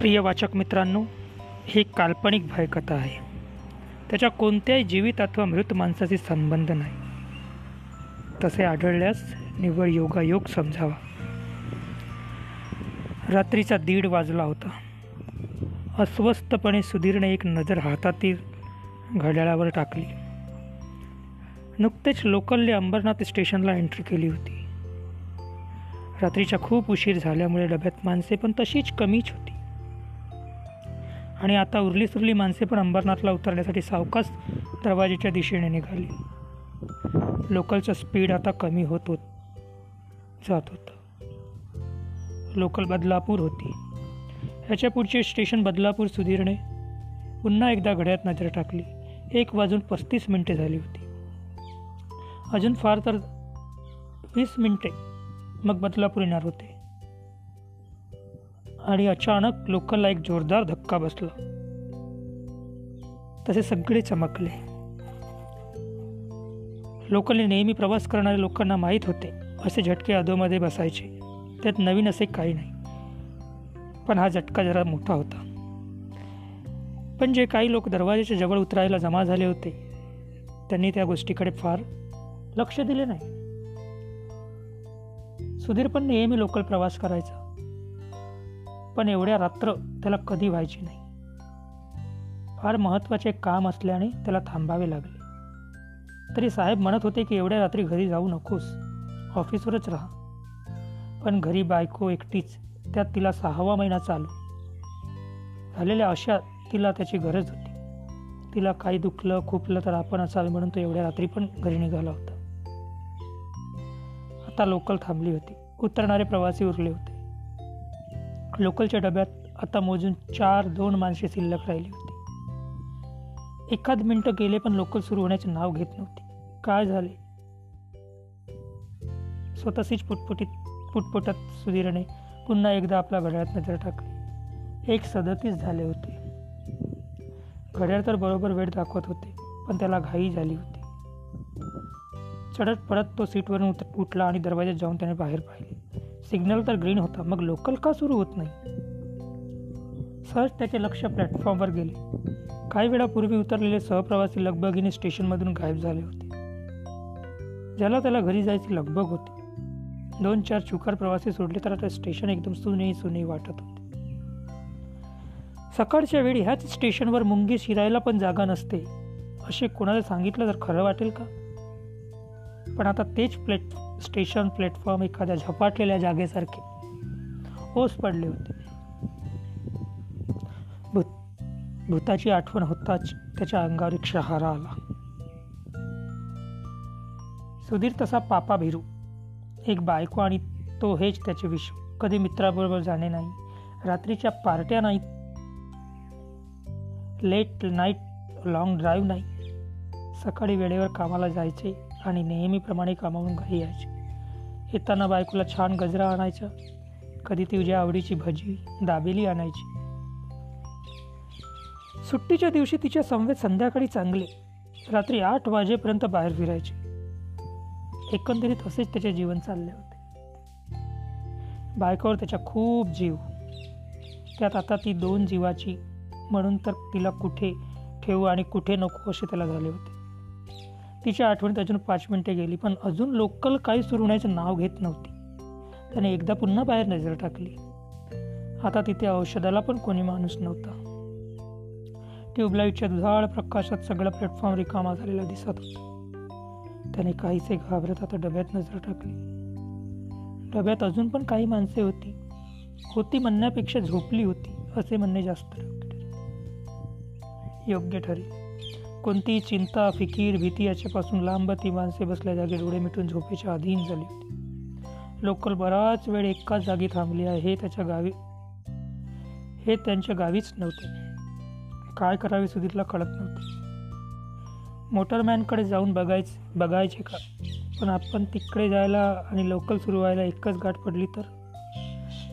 प्रिय वाचक मित्रांनो ही काल्पनिक भयकथा आहे. त्याच्या कोणत्याही जीवित अथवा मृत माणसाशी संबंध नाही. तसे आढळल्यास निव्वळ योगायोग समजावा. रात्रीचा दीड वाजला होता. अस्वस्थपणे सुधीरने एक नजर हातातील घड्याळावर टाकली. नुकतेच लोकलने अंबरनाथ स्टेशनला एंट्री केली होती. रात्रीच्या खूप उशीर झाल्यामुळे डब्यात माणसे पण तशीच कमीच होती. आणि आता उरली सुरली माणसे पण अंबरनाथला उतरण्यासाठी सावकाश दरवाजेच्या दिशेने निघाली. लोकलचं स्पीड आता कमी होत होत जात होतं. लोकल बदलापूर होती. ह्याच्या पुढचे स्टेशन बदलापूर सुधीरने पुन्हा एकदा घड्यात नजर टाकली. एक वाजून पस्तीस मिनटे झाली होती. अजून फार तर वीस मिनटे मग बदलापूर येणार होते. आणि अचानक लोकलला एक जोरदार धक्का बसला. तसे सगळे चमकले. लोकलने नेहमी प्रवास करणाऱ्या लोकांना माहीत होते असे झटके अधोमध्ये बसायचे. त्यात नवीन असे काही नाही. पण हा झटका जरा मोठा होता. पण जे काही लोक दरवाजाच्या जवळ उतरायला जमा झाले होते त्यांनी त्या गोष्टीकडे फार लक्ष दिले नाही. सुधीर पण नेहमी लोकल प्रवास करायचा. पण एवढ्या रात्र त्याला कधी व्हायची नाही. फार महत्त्वाचे काम असल्याने त्याला थांबावे लागले. तरी साहेब म्हणत होते की एवढ्या रात्री घरी जाऊ नकोस. ऑफिसवरच राहा. पण घरी बायको एकटीच त्यात तिला सहावा महिना चालू. झालेल्या अशा तिला त्याची गरज होती. तिला काही दुखलं खुपलं तर आपण असावे म्हणून तो एवढ्या रात्री पण घरी निघाला होता. आता लोकल थांबली होती. उतरणारे प्रवासी उरले होते. लोकलच्या डब्यात आता मोजून चार दोन माणसे शिल्लक राहिली होती. एखाद मिनटं गेले पण लोकल सुरू होण्याचे नाव घेत नव्हती. काय झाले? स्वतःशीच पुटपुटीत पुटपुटत सुधीरने पुन्हा एकदा आपल्या घड्याळात नजर टाकली. एक सदतीस झाले होते. घड्याळ तर बरोबर वेळ दाखवत होते पण त्याला घाई झाली होती. चढत पडत तो सीटवरून उठला आणि दरवाज्यात जाऊन त्याने बाहेर पाहिले. सिग्नल तर ग्रीन होता मग लोकल का सुरू होत नाही? सहज त्याचे लक्ष प्लॅटफॉर्मवर गेले. काही वेळापूर्वी उतरलेले सहप्रवासी लगबगीने स्टेशनमधून गायब झाले होते. ज्याला त्याला घरी जायची लगबग होती. दोन चार चुकार प्रवासी सोडले तर आता स्टेशन एकदम सुनेही सुनेही वाटत होते. सकाळच्या वेळी ह्याच स्टेशनवर मुंगी शिरायला पण जागा नसते असे कोणाला सांगितलं तर खरं वाटेल का? पण आता तेच प्लेट स्टेशन प्लॅटफॉर्म एखाद्या झपाटलेल्या जागेसारखे ओस पडले होते. भूत भूताची आठवण होताच त्याच्या अंगावर एक शहारा आला. सुधीर तसा पापा भिरू. एक बायको आणि तो हेच त्याचे विश्व. कधी मित्राबरोबर जाणे नाही. रात्रीच्या पार्ट्या नाहीत. लेट नाईट लाँग ड्राईव्ह नाही. सकाळी वेळेवर कामाला जायचे. आणि नेहमीप्रमाणे कामावून घरी यायचे. येताना बायकोला छान गजरा आणायचा. कधी तुझ्या आवडीची भजी दाबेली आणायची. सुट्टीच्या दिवशी तिच्या संवेद संध्याकाळी चांगले. रात्री आठ वाजेपर्यंत बाहेर फिरायचे. एकंदरीत असेच त्याचे जीवन चालले होते. बायकोवर त्याचा खूप जीव. त्यात आता ती दोन जीवाची म्हणून तर तिला कुठे ठेवू आणि कुठे नको असे त्याला झाले होते. तिच्या आठवणीत अजून पाच मिनिटे गेली पण अजून लोकल काही सुरू होण्याचं नाव घेत नव्हती. त्याने एकदा पुन्हा बाहेर नजर टाकली. आता तिथे औषधाला पण कोणी माणूस नव्हता. ट्यूबलाईटच्या दुधाळ प्रकाशात सगळं प्लॅटफॉर्म रिकामा झालेला दिसत होता. त्याने काहीसे घाबरत आता डब्यात नजर टाकली. डब्यात अजून पण काही माणसे होती. होती म्हणण्यापेक्षा झोपली होती असे म्हणणे जास्त योग्य ठरेल. कोणतीही चिंता फिकीर भीती याच्यापासून लांब ती माणसे बसल्या जागी डोळे मिटून झोपेच्या अधीन झाली होती. लोकल बराच वेळ एकाच जागी थांबली आहे हे त्याच्या गावी. हे त्यांच्या गावीच नव्हते. काय करावे सुधीरला कळत नव्हते. मोटरमॅनकडे जाऊन बघायच बघायचे का? पण आपण तिकडे जायला आणि लोकल सुरू व्हायला एकच गाठ पडली तर?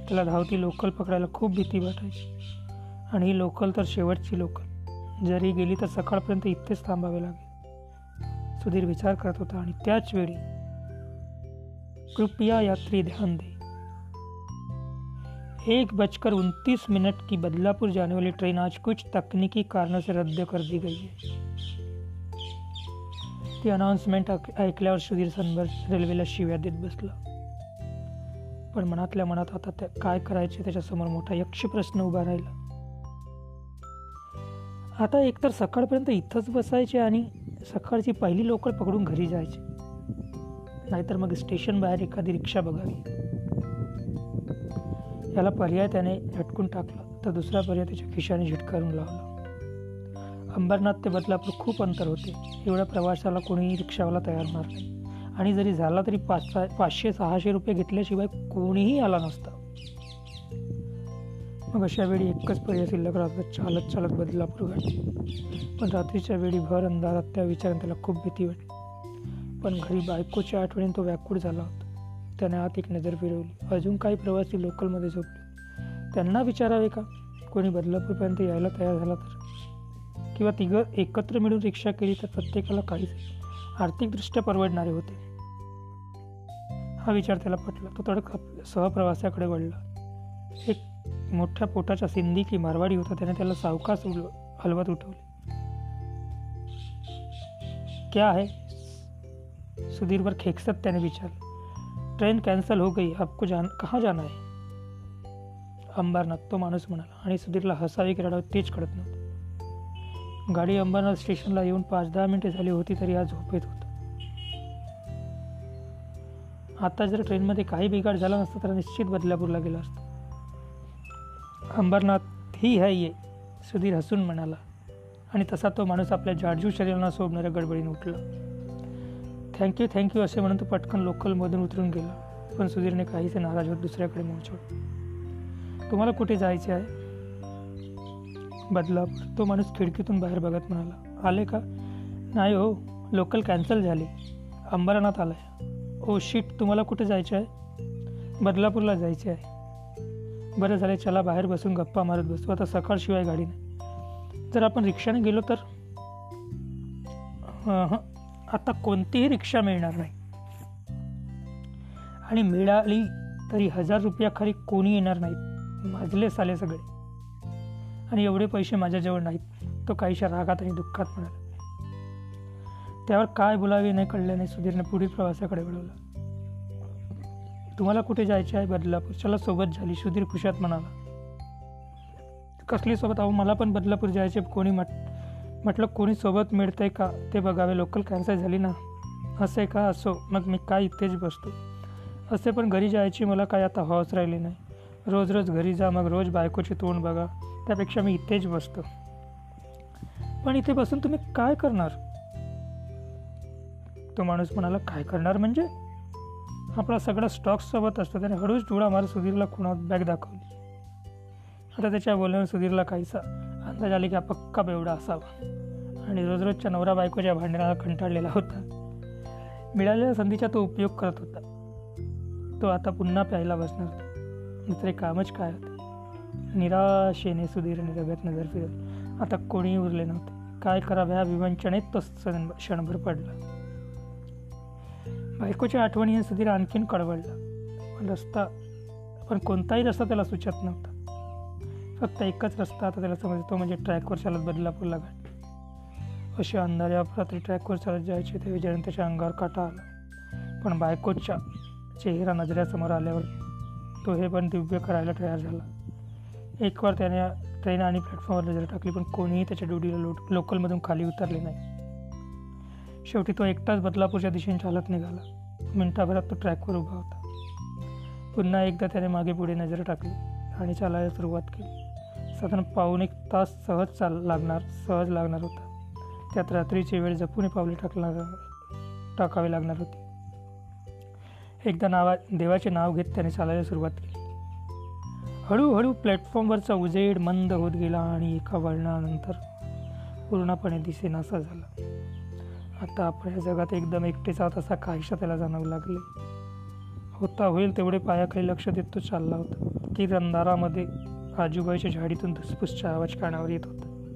त्याला धावती लोकल पकडायला खूप भीती वाटायची. आणि ही लोकल तर शेवटची लोकल. जरी गेली तर सकाळपर्यंत इथेच थांबावे लागेल. सुधीर विचार करत होता आणि त्याच वेळी कृपया यात्री ध्यान दे. एक बजकर उनतीस मिनट की बदलापुर जाने वाली ट्रेन आज कुछ तकनीकी कारणों से रद्द कर दी गई है। ती अनाउन्समेंट ऐकल्यावर सुधीर सनबर रेल्वेला शिव्या देत बसला. पण मनातल्या मनात आता त्या काय करायचे त्याच्यासमोर मोठा यक्ष प्रश्न उभा राहिला. आता एकतर सकाळपर्यंत इथंच बसायचे आणि सकाळची पहिली लोकल पकडून घरी जायचे. नाहीतर मग स्टेशन बाहेर एखादी रिक्षा बघावी. याला पर्याय त्याने झटकून टाकला तर दुसरा पर्याय त्याच्या खिशाने झिटकारून लावला. अंबरनाथ ते बदलापूर खूप अंतर होते. एवढ्या प्रवासाला कोणीही रिक्षावाला तयार नाही. आणि जरी झाला तरी पाच पाचशे सहाशे रुपये घेतल्याशिवाय कोणीही आला नसता. मग अशा वेळी एकच पर्याय शिल्लक राहतो चालत चालत बदलापूर गाडी पण रात्रीच्या वेळी भर अंधारात त्या विचाराने त्याला खूप भीती वाटली. पण घरी बायकोच्या आठवणीने तो व्याकुळ झाला होता. त्याने आत एक नजर फिरवली. अजून काही प्रवासी लोकलमध्ये झोपले. त्यांना विचारावे का? कोणी बदलापूरपर्यंत यायला तयार झाला तर? किंवा तिघं एकत्र मिळून रिक्षा केली तर प्रत्येकाला काहीच आर्थिकदृष्ट्या परवडणारे होते. हा विचार त्याला पटला. तो तडक सहप्रवासाकडे वळला. एक मोठ्या पोटाच्या सिंधी की मारवाडी होता त्याने त्याला सावकाश हलवत उठवले. क्या आहे सुधीरवर खेकसत त्याने विचारलं. ट्रेन कॅन्सल हो गई आपको जान कहाँ जाना है? अंबरनाथ तो माणूस म्हणाला आणि सुधीरला हसावी की रडावी तेच कळत नव्हतं. गाडी अंबरनाथ स्टेशनला येऊन पाच दहा मिनिटे झाली होती तरी आज झोपेत होत. आता जर ट्रेनमध्ये काही बिघाड झाला नसता तर निश्चित बदलापूरला गेला असतो. अंबरनाथ ही है ये सुधीर हसून म्हणाला. आणि तसा तो माणूस आपल्या जाडजू शरीराला सोबणाऱ्या गडबडीने उठला. थँक्यू थँक्यू असे म्हणून तो पटकन लोकलमधून उतरून गेला. पण सुधीरने काहीसे नाराज होत दुसऱ्याकडे मोड तुम्हाला कुठे जायचे आहे? बदलापूर. तो माणूस खिडकीतून बाहेर बघत म्हणाला. आले का? नाही हो लोकल कॅन्सल झाली. अंबरनाथ आलाय. Oh ओ शीट तुम्हाला कुठे जायचे आहे? बदलापूरला जायचे आहे. बरं झाले चला बाहेर बसून गप्पा मारत बसू. आता सकाळशिवाय गाडी नाही. जर आपण रिक्षाने गेलो तर? आता कोणतीही रिक्षा मिळणार नाही. आणि मिळाली तरी हजार रुपयाखाली कोणी येणार नाहीत. माजले साले सगळे. आणि एवढे पैसे माझ्याजवळ नाहीत. तो काहीशा रागात आणि दुःखात म्हणाला. त्यावर काय बोलावे नाही कळल्याने सुधीरने पुढील प्रवासाकडे वळवला. तुम्हाला कुठे जायचे आहे बदलापूर चला सोबत? झाली सुधीर खुशात म्हणाला. कसली सोबत अहो मला पण बदलापूर जायचे. कोणी म्हट म्हटलं कोणी सोबत मिळतंय का? ते बघावे. लोकल कॅन्सल झाली ना? असे का असो? मग मी काय इथेच बसतो. असे पण घरी जायची मला काय आता हॉस राहिली नाही. रोज रोज घरी जा मग रोज बायकोचे तोंड बघा. त्यापेक्षा मी इथेच बसतो. पण इथे बसून तुम्ही काय करणार? तो माणूस म्हणाला काय करणार म्हणजे? आपला सगळा स्टॉक सोबत असतो. त्याने हळूच डोळा मार सुधीरला खुणात बॅग दाखवली. आता त्याच्या बोलण्यावर सुधीरला काहीसा अंदाज आले की हा पक्का बेवडा असावा. आणि रोज रोजच्या नवरा बायकोच्या भांडणाला कंटाळलेला होता. मिळालेल्या संधीचा तो उपयोग करत होता. तो आता पुन्हा प्यायला बसणार होता. दुसरे कामच काय होते? निराशेने सुधीरने डब्यात नजर फिरवली. आता कोणीही उरले नव्हते. काय करावे ह्या विवंचनेत तो क्षणभर पडला. बायकोच्या आठवणीने सुधीर आणखीन कळवळला. रस्ता पण कोणताही रस्ता त्याला सुचत नव्हता. फक्त एकच रस्ता आता त्याला समजतो म्हणजे ट्रॅकवर चालत बदलापूरला घाट. अशा अंधाऱ्या रात्री ट्रॅकवर चालत जायचे ते विजयाने त्याच्या अंगावर काटा आला. पण बायकोच्या चेहरा नजऱ्यासमोर आल्यावर तो हे पण दिव्य करायला तयार झाला. एकवर त्याने ट्रेन आणि प्लॅटफॉर्मवर नजर टाकली पण कोणीही त्याच्या ड्युटीला लो लोकलमधून खाली उतरले नाही. शेवटी तो एकटाच बदलापूरच्या दिशेने चालत निघाला. मिनटाभरात तो ट्रॅकवर उभा होता. पुन्हा एकदा त्याने मागे पुढे नजर टाकली आणि चालायला सुरुवात केली. साधारण पाऊन एक तास सहज चाल लागणार सहज लागणार होता. त्यात रात्रीची वेळ जपून पावले टाकणार टाकावी लागणार होती. एकदा नावा देवाचे नाव घेत त्याने चालायला सुरुवात केली. हळूहळू प्लॅटफॉर्मवरचा उजेड मंद होत गेला आणि एका वळणानंतर पूर्णपणे दिसेनासा झाला. आता आपण या जगात एकदम एकटेच आहोत असा काहीशा त्याला जाणवू लागले. होता होईल तेवढे पायाखाली लक्ष देत तो चालला होता. की रंधारामध्ये आजूबाजूच्या झाडीतून धुसफुसचा आवाज कानावर येत होता.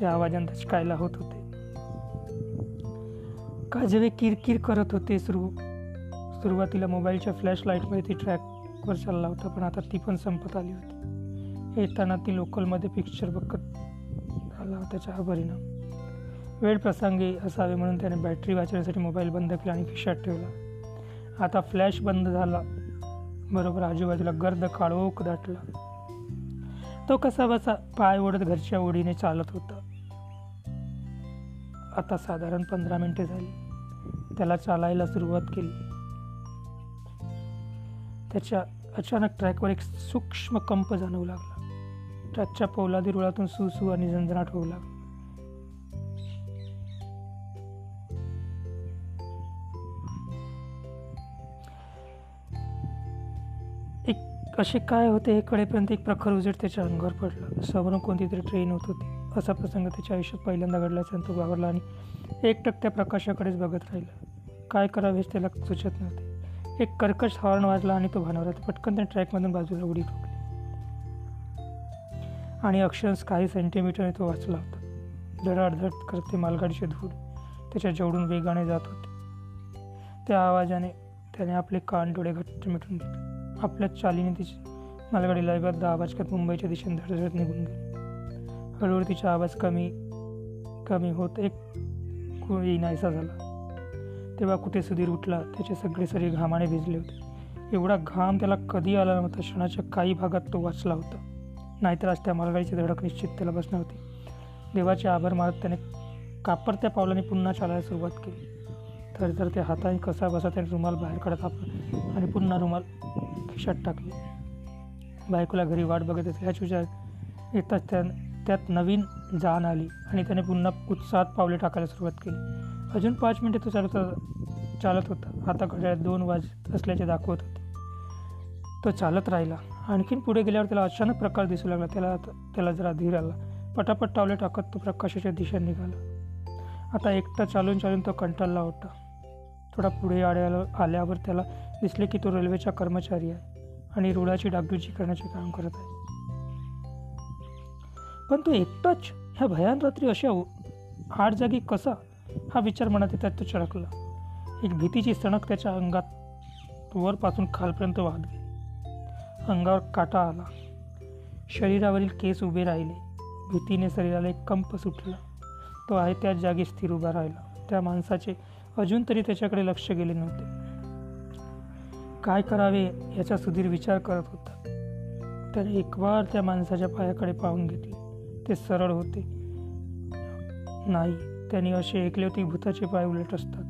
त्या आवाजाने दचकायला होत होते. काजवे किरकिर करत होते सुरू सुरुवातीला मोबाईलच्या फ्लॅश लाईटमध्ये ती ट्रॅकवर चालला होता पण आता ती पण संपत आली होती. येताना ती लोकलमध्ये पिक्चर बघत आला त्याचा हा परिणाम वेळ प्रसंगी असावे म्हणून त्याने बॅटरी वाचण्यासाठी मोबाईल बंद केला आणि खिशात ठेवला. आता फ्लॅश बंद झाला. बरोबर आजूबाजूला गर्द काळोख दाटला. तो कसा बसा पाय ओढत घरच्या ओढीने चालत होता. आता साधारण पंधरा मिनिटे झाली. त्याला चालायला सुरुवात केली. त्याच्या अचानक ट्रॅकवर एक सूक्ष्म कंप जाणवू लागला. ट्रॅकच्या पौलादी रुळातून सुसू आणि झंझनाट होऊ लागला. कसे काय होते हे कळेपर्यंत एक प्रखर उजेड त्याच्या अंगावर पडला. समोरून कोणती तरी ट्रेन होत होती. असा प्रसंग त्याच्या आयुष्यात पहिल्यांदा घडल्याचा तो घाबरला आणि एकटक त्या प्रकाशाकडेच बघत राहिला. काय करावे हेच त्याला सुचत नव्हते. एक कर्कश हॉर्न वाजला आणि तो भानवला पटकन त्या ट्रॅकमधून बाजूला उडी ठोकली. आणि अक्षरश काही सेंटीमीटरने तो वाचला होता. धडाधड करते मालगाडीचे धूळ त्याच्या जेवढून वेगाने जात होते. त्या आवाजाने त्याने आपले कान डोळे घट्ट मिटून घेतले. आपल्या चालीने तिची मालगाडी लाईबात आवाज करत मुंबईच्या दिशेने धडधडत निघून गेली. हळूहळू तिचा आवाज कमी कमी होत एक नाहीसा झाला. तेव्हा कुठे सुधीर उठला त्याचे सगळे शरीर घामाने भिजले होते. एवढा घाम त्याला कधी आला नव्हता क्षणाच्या काही भागात तो वाचला होता. नाहीतर आज त्या मालगाडीची धडक निश्चित त्याला बसणार होती. देवाचे आभार मारत त्याने कापरत्या पावलाने पुन्हा चालायला सुरुवात केली. तर तर त्या हाताने कसा बसा त्याने रुमाल बाहेर काढत आपण आणि पुन्हा रुमाल खिशात टाकले. बायकोला घरी वाट बघत असे ह्याच विचार येताच त्या त्यात नवीन जाण आली आणि त्याने पुन्हा उत्साहात पावले टाकायला सुरुवात केली. अजून पाच मिनिटे तो चालत चालत होता. आता घड्याळात दोन वाज असल्याचे दाखवत होते. तो चालत राहिला. आणखीन पुढे गेल्यावर त्याला अचानक प्रकाश दिसू लागला. त्याला त्याला जरा धीर आला. पटापट टावले टाकत तो प्रकाशाच्या दिशेने निघाला. आता एकटा चालून चालून तो कंटाळला होता. थोडा पुढे आड्या आल्यावर त्याला दिसले की तो रेल्वेचा कर्मचारी आहे आणि रुळाची डागडुजी करण्याचे काम करत आहे. पण तो एकटाच ह्या भयान रात्री अशा आठ जागी कसा? हा विचार मनात येतात तो चढकला एक भीतीची सणक त्याच्या अंगात वरपासून खालपर्यंत वाहत गेली. अंगावर काटा आला. शरीरावरील केस उभे राहिले. भीतीने शरीराला एक कंप सुटला. तो आहे त्याच जागी स्थिर उभा राहिला. त्या माणसाचे अजून तरी त्याच्याकडे लक्ष गेले नव्हते. काय करावे याचा सुधीर विचार करत होता. त्याने एक वार त्या माणसाच्या पायाकडे पाहून घेतले. ते सरळ होते. नाही त्यांनी असे ऐकले होते भूताचे पाय उलट असतात.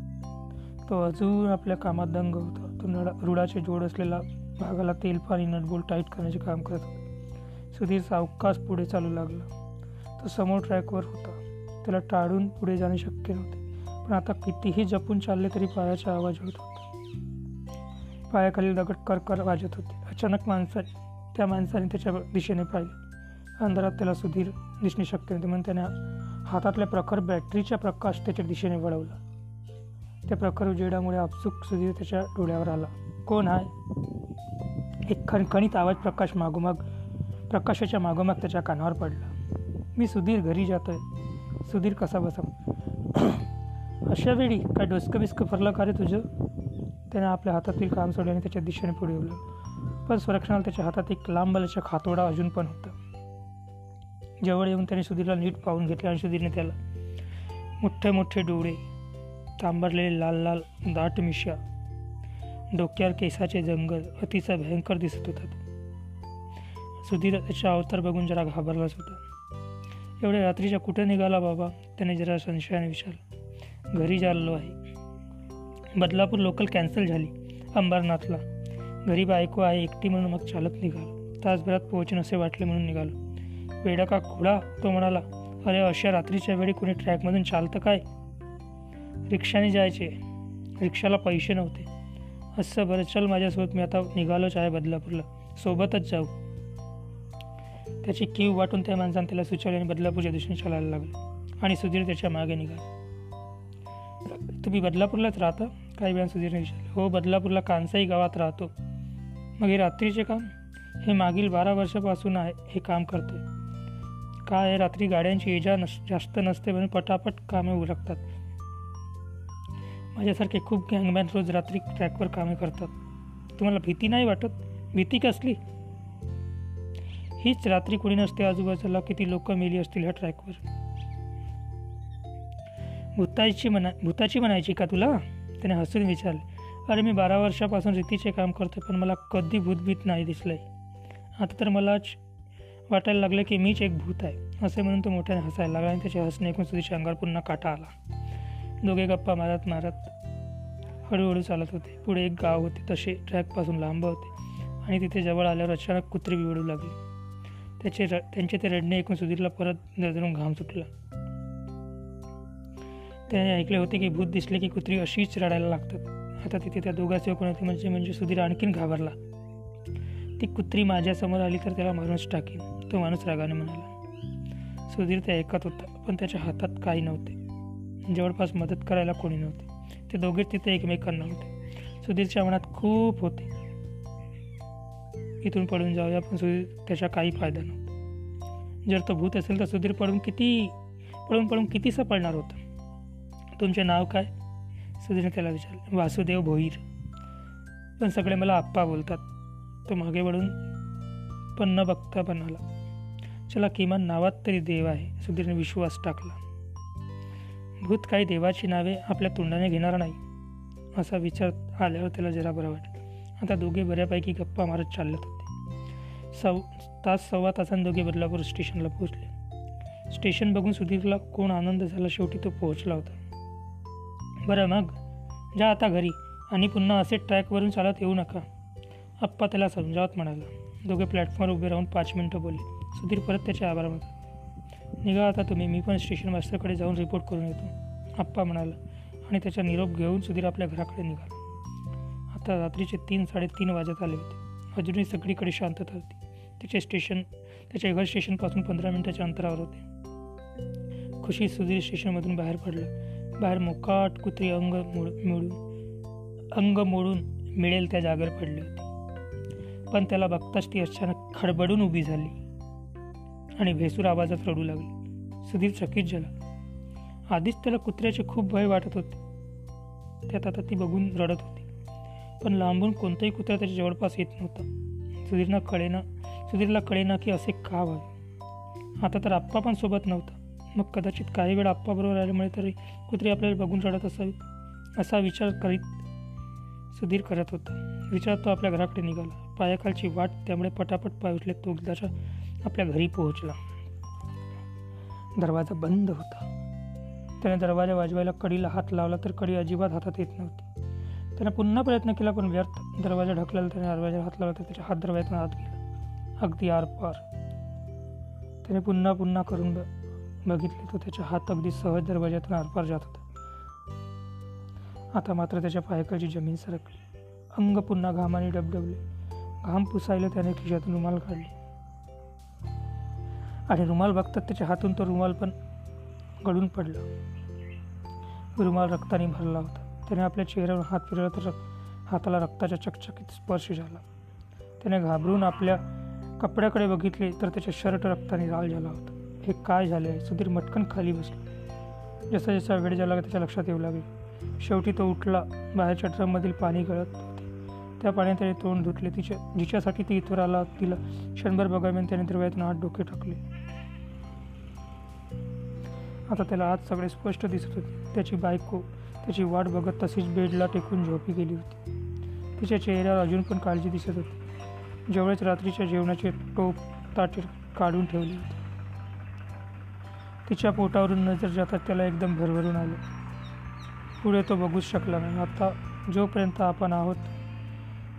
तो अजून आपल्या कामात दंग होता. तो नडा रुडाचे जोड असलेला भागाला तेल पाणी नटबोल टाईट करण्याचे काम करत होता. सुधीर सावकाश पुढे चालू लागला. तो समोर ट्रॅकवर होता. त्याला टाळून पुढे जाणे शक्य नव्हते. पण आता कितीही जपून चालले तरी पायाचा आवाज होतो होता. पायाखाली दगड करकर वाजत होते. अचानक माणसा त्या माणसाने त्याच्या दिशेने पाहिले. अंधारात त्याला सुधीर दिसणे शक्य नव्हते म्हणून त्याने हातातल्या प्रखर बॅटरीचा प्रकाश त्याच्या दिशेने वळवला. त्या प्रखर उजेडामुळे आपसुक सुधीर त्याच्या डोळ्यावर आला. कोण आहे एक खणखणीत आवाज प्रकाश मागोमाग प्रकाशाच्या मागोमाग त्याच्या कानावर पडला. मी सुधीर घरी जातोय. सुधीर कसा बसा अशा वेळी काय डोसकं बिस्कं फरलं का रे तुझं? त्याने आपल्या हातातील काम सोडले आणि त्याच्या दिशेने पुढे उडलं पण सुरक्षणाला त्याच्या हातात एक लांब बलाचा खातोडा अजून पण होता. जवळ येऊन त्याने सुधीरला नीट पाहून घेतले आणि सुधीरने त्याला मोठे मोठे डोळे तांबरलेले लाल लाल दाट मिशा डोक्यावर केसाचे जंगल अतिशय भयंकर दिसत होतात. सुधीर त्याचा अवतार बघून जरा घाबरलाच होता. एवढ्या रात्रीच्या कुठे निघाला बाबा? त्याने जरा संशयाने विचारलं. घरी चाललो आहे. बदलापूर लोकल कॅन्सल झाली. अंबरनाथला. घरी बायको आहे एकटी म्हणून मग चालत निघालो. तासभरात पोहोचून असे वाटले म्हणून निघालो. वेडा का खोडा? तो म्हणाला अरे अशा रात्रीच्या वेळी कोणी ट्रॅकमधून चालतं काय? रिक्षाने जायचे. रिक्षाला पैसे नव्हते. असं बरं चल माझ्यासोबत मी आता निघालोच आहे बदलापूरला. सोबतच जाऊ. त्याची कीव वाटून त्या माणसाने त्याला सुचवल्याने आणि बदलापूरच्या दिशेने चालायला लागलं. आणि सुधीर त्याच्यामागे निघाला. तुम्ही बदलापूरलाच राहता? काही वेळा विचारले हो बदलापूरला कांसाई गावात राहतो. मग हे रात्रीचे काम? हे मागील बारा वर्षापासून आहे हे काम करते काय आहे? रात्री गाड्यांची इजा नस जास्त नसते म्हणून पटापट कामे उरकतात माझ्यासारखे खूप गँगमॅन रोज रात्री ट्रॅकवर कामे करतात. तुम्हाला भीती नाही वाटत? भीती कसली? हीच रात्री कुणी नसते आजूबाजूला किती लोक मेली असतील ह्या ट्रॅकवर. भूताची म्हणा भूताची म्हणायची का तुला? त्याने हसून विचारले. अरे मी बारा वर्षापासून रीतीचे काम करतो पण मला कधी भूतभीत नाही दिसलंय. आता तर मलाच वाटायला लागलं की मीच एक भूत आहे असे म्हणून तो मोठ्याने हसायला लागला आणि त्याचे हसणे ऐकून सुधीच्या अंगावर पुन्हा काटा आला. दोघे गप्पा मारत मारत हळूहळू चालत होते. पुढे एक गाव होते तसे ट्रॅकपासून लांब होते आणि तिथे जवळ आल्यावर अचानक कुत्री बिवडू लागली. त्याचे र त्यांचे ते रडणे ऐकून सुधीरला परत दरदरून घाम सुटला. त्याने ऐकले होते की भूत दिसले की कुत्री अशीच रडायला लागतात. आता तिथे त्या दोघांचे कोणाचे म्हणजे म्हणजे सुधीर आणखीन घाबरला. ती कुत्री माझ्यासमोर आली तर त्याला मारूनच टाकेन तो माणूस रागाने म्हणाला. सुधीर ते ऐकत होता पण त्याच्या हातात काही नव्हते. जवळपास मदत करायला कोणी नव्हते. ते दोघे तिथे एकमेकांना होते. सुधीरच्या मनात खूप होते. इथून पडून जाऊया पण सुधीर त्याचा काही फायदा नव्हता. जर तो भूत असेल तर सुधीर पडून किती पळून पळून कितीसा पडणार होता? तुमचे नाव काय? सुधीरने त्याला विचारले. वासुदेव भोईर. पण सगळे मला आप्पा बोलतात. तो मागे वळून पण न बघता पण आला. चला किमान नावात तरी देव आहे सुधीरने विश्वास टाकला. भूत काही देवाची नावे आपल्या तोंडाने घेणार नाही असा विचार आल्यावर त्याला जरा बरं वाटलं. आता दोघे बऱ्यापैकी गप्पा मारत चालत होते. सव तास सव्वा तासांनी दोघे बदलापूर स्टेशनला पोहोचले. स्टेशन बघून सुधीरला कोण आनंद झाला शेवटी तो पोहोचला होता. बरं मग. जा आता घरी आणि पुन्हा असे ट्रॅकवरून चालत येऊ नका. आप्पा त्याला समजावत म्हणाला. दोघे प्लॅटफॉर्मवर उभे राहून पाच मिनटं बोलले. सुधीर परत त्याचे आभार म्हणतात निघा आता तुम्ही मी पण स्टेशन मास्टरकडे जाऊन रिपोर्ट करून येतो. आप्पा म्हणाला आणि त्याचा निरोप घेऊन सुधीर आपल्या घराकडे निघाला. आता रात्रीचे तीन साडेतीन वाजत आले होते. अजूनही सगळीकडे शांतता होती. त्याचे स्टेशन त्याच्या घर स्टेशनपासून पंधरा मिनिटाच्या अंतरावर होते. खुशी सुधीर स्टेशनमधून बाहेर पडलं. बाहेर मुकाट कुत्री अंग मिळून मोडून अंग मोडून मिळेल त्या जागेवर पडली होती. पण त्याला बघताच ती अचानक खडबडून उभी झाली आणि भेसूर आवाजात रडू लागली. सुधीर चकित झाला. आधीच त्याला कुत्र्याचे खूप भय वाटत होते. त्यात आता ती बघून रडत होती. पण लांबून कोणताही कुत्रा त्याच्या जवळपास येत नव्हता. सुधीरना कळेना सुधीरला कळेना की असे का व्हावे. आता तर आप्पा पण सोबत नव्हता. मग कदाचित काही वेळ आप्पाबरोबर आल्यामुळे तरी कुत्री आपल्याला बघून रडत असावी असा विचार करीत सुधीर करत होता. विचार तो आपल्या घराकडे निघाला. पायाखालची वाट त्यामुळे पटापट पाय उठले तो एकदाच्या आपल्या घरी पोहोचला. दरवाजा बंद होता. त्याने दरवाजा वाजवायला कडीला हात लावला तर कडी अजिबात हातात येत नव्हती. त्याने पुन्हा प्रयत्न केला पण व्यर्थ. दरवाजा ढकलेला त्याने दरवाजा हात लावला तर त्याच्या हात दरवाज्यातून आत गेला. अगदी आरपार. त्याने पुन्हा पुन्हा करून बघितले तो त्याच्या हात अगदी सहज दरवाज्यातून आरपार जात होता. आता मात्र त्याच्या पायाकडची जमीन सरकली. अंग पुन्हा घामाने डबडबले. घाम पुसायला त्याने खिशातून रुमाल काढली. आणि रुमाल बघतात त्याच्या हातून तो रुमाल पण गळून पडला. रुमाल रक्ताने भरला होता. त्याने आपल्या चेहऱ्यावर हात फिरवला तर हाताला रक्ताच्या चकचकीत स्पर्श झाला. त्याने घाबरून आपल्या कपड्याकडे बघितले तर त्याचे शर्ट रक्ताने लाल झाला होता. हे काय झाले सुधीर मटकन खाली बसला. जसा जसा वेळ झाला त्याच्या लक्षात येऊ लागले. शेवटी तो उठला. बाहेरच्या ड्रममधील पाणी गळत होते. त्या पाण्यात त्याने तोंड धुतले. तिच्या जिच्यासाठी ती इथवर आला तिला क्षणभर बघाव्याने त्याने द्रव्यातून हात डोके टाकले. आता त्याला आज सगळे स्पष्ट दिसत होते. त्याची बायको त्याची वाट बघत तशीच बेडला टेकून झोपी गेली होती. तिच्या चेहऱ्यावर अजून पण काळजी दिसत होती. जेवढेच रात्रीच्या जेवणाचे टोप ताटे काढून ठेवले होते. तिच्या पोटावरून नजर जातात त्याला एकदम भरभरून आले. पुढे तो बघूच शकला नाही. आता जोपर्यंत आपण आहोत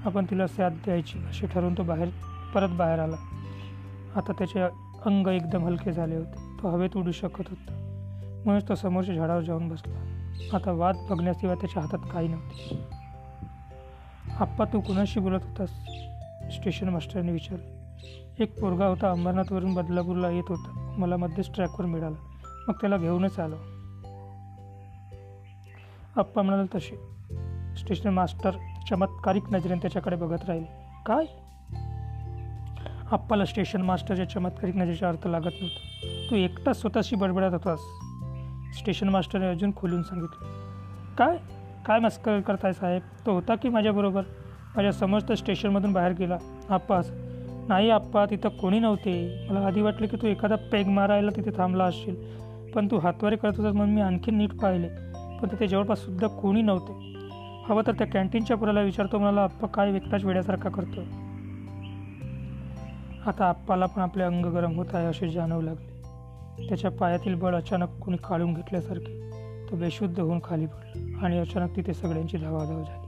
आपण तिला साथ द्यायची असे ठरवून तो बाहेर परत बाहेर आला. आता त्याचे अंग एकदम हलके झाले होते. तो हवेत उडू शकत होता. म्हणून तो समोरच्या झाडावर जाऊन बसला. आता वाद बघण्याशिवाय त्याच्या हातात काही नव्हते. आप्पा तू कुणाशी बोलत होतास? स्टेशन मास्टरने विचारले. एक पोरगा होता. अंबरनाथवरून बदलापूरला येत होता. मला मध्येच ट्रॅकवर मिळाला. मग त्याला घेऊनच आलो. आप्पा म्हणाल तसे. स्टेशन मास्टर चमत्कारिक नजरेने त्याच्याकडे बघत राहिले. काय? आप्पाला स्टेशन मास्टरच्या चमत्कारिक नजरेचा अर्थ लागत नव्हता. तू एकटाच स्वतःशी बडबडत होतास. स्टेशन मास्टरने अजून खोलून सांगितलं. काय? काय मस्कर करताय साहेब? तो होता की माझ्याबरोबर? माझ्या समस्त स्टेशनमधून बाहेर गेला? आप्पास नाही आप्पा तिथं कोणी नव्हते. मला आधी वाटलं की तू एखादा पेग मारायला तिथे थांबला असशील पण तू हातवारे करत होतास म्हणून मी आणखी नीट पाहिले. पण तिथे जवळपास सुद्धा कोणी नव्हते. हवं तर त्या कॅन्टीनच्या पुराला विचारतो मला आप्पा काय व्यक्ताच वेड्यासारखा करतो आता आप्पाला पण आपले अंग गरम होत आहे असे जाणवू लागले. त्याच्या पायातील बळ अचानक कोणी काढून घेतल्यासारखे. तो बेशुद्ध होऊन खाली पडला आणि अचानक तिथे सगळ्यांची धावाधाव झाली.